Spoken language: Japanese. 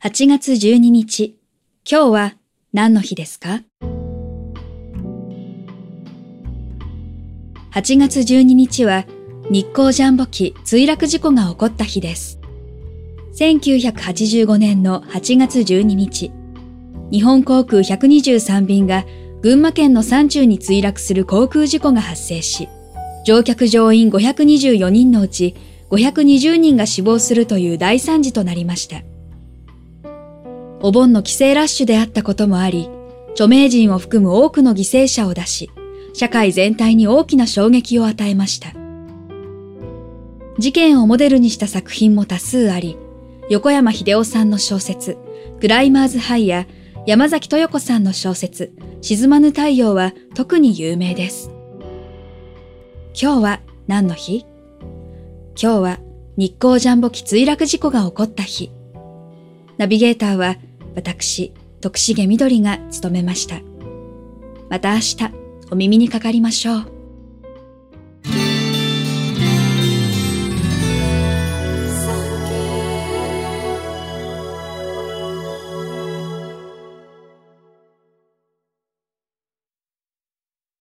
8月12日、今日は何の日ですか ?8 月12日は日航ジャンボ機墜落事故が起こった日です。1985年の8月12日、日本航空123便が群馬県の山中に墜落する航空事故が発生し、乗客乗員524人のうち520人が死亡するという大惨事となりました。お盆の帰省ラッシュであったこともあり、著名人を含む多くの犠牲者を出し、社会全体に大きな衝撃を与えました。事件をモデルにした作品も多数あり、横山秀夫さんの小説、クライマーズハイや山崎豊子さんの小説、沈まぬ太陽は特に有名です。今日は何の日？今日は日光ジャンボ機墜落事故が起こった日。ナビゲーターは私、徳重みどりが務めました。また明日お耳にかかりましょう。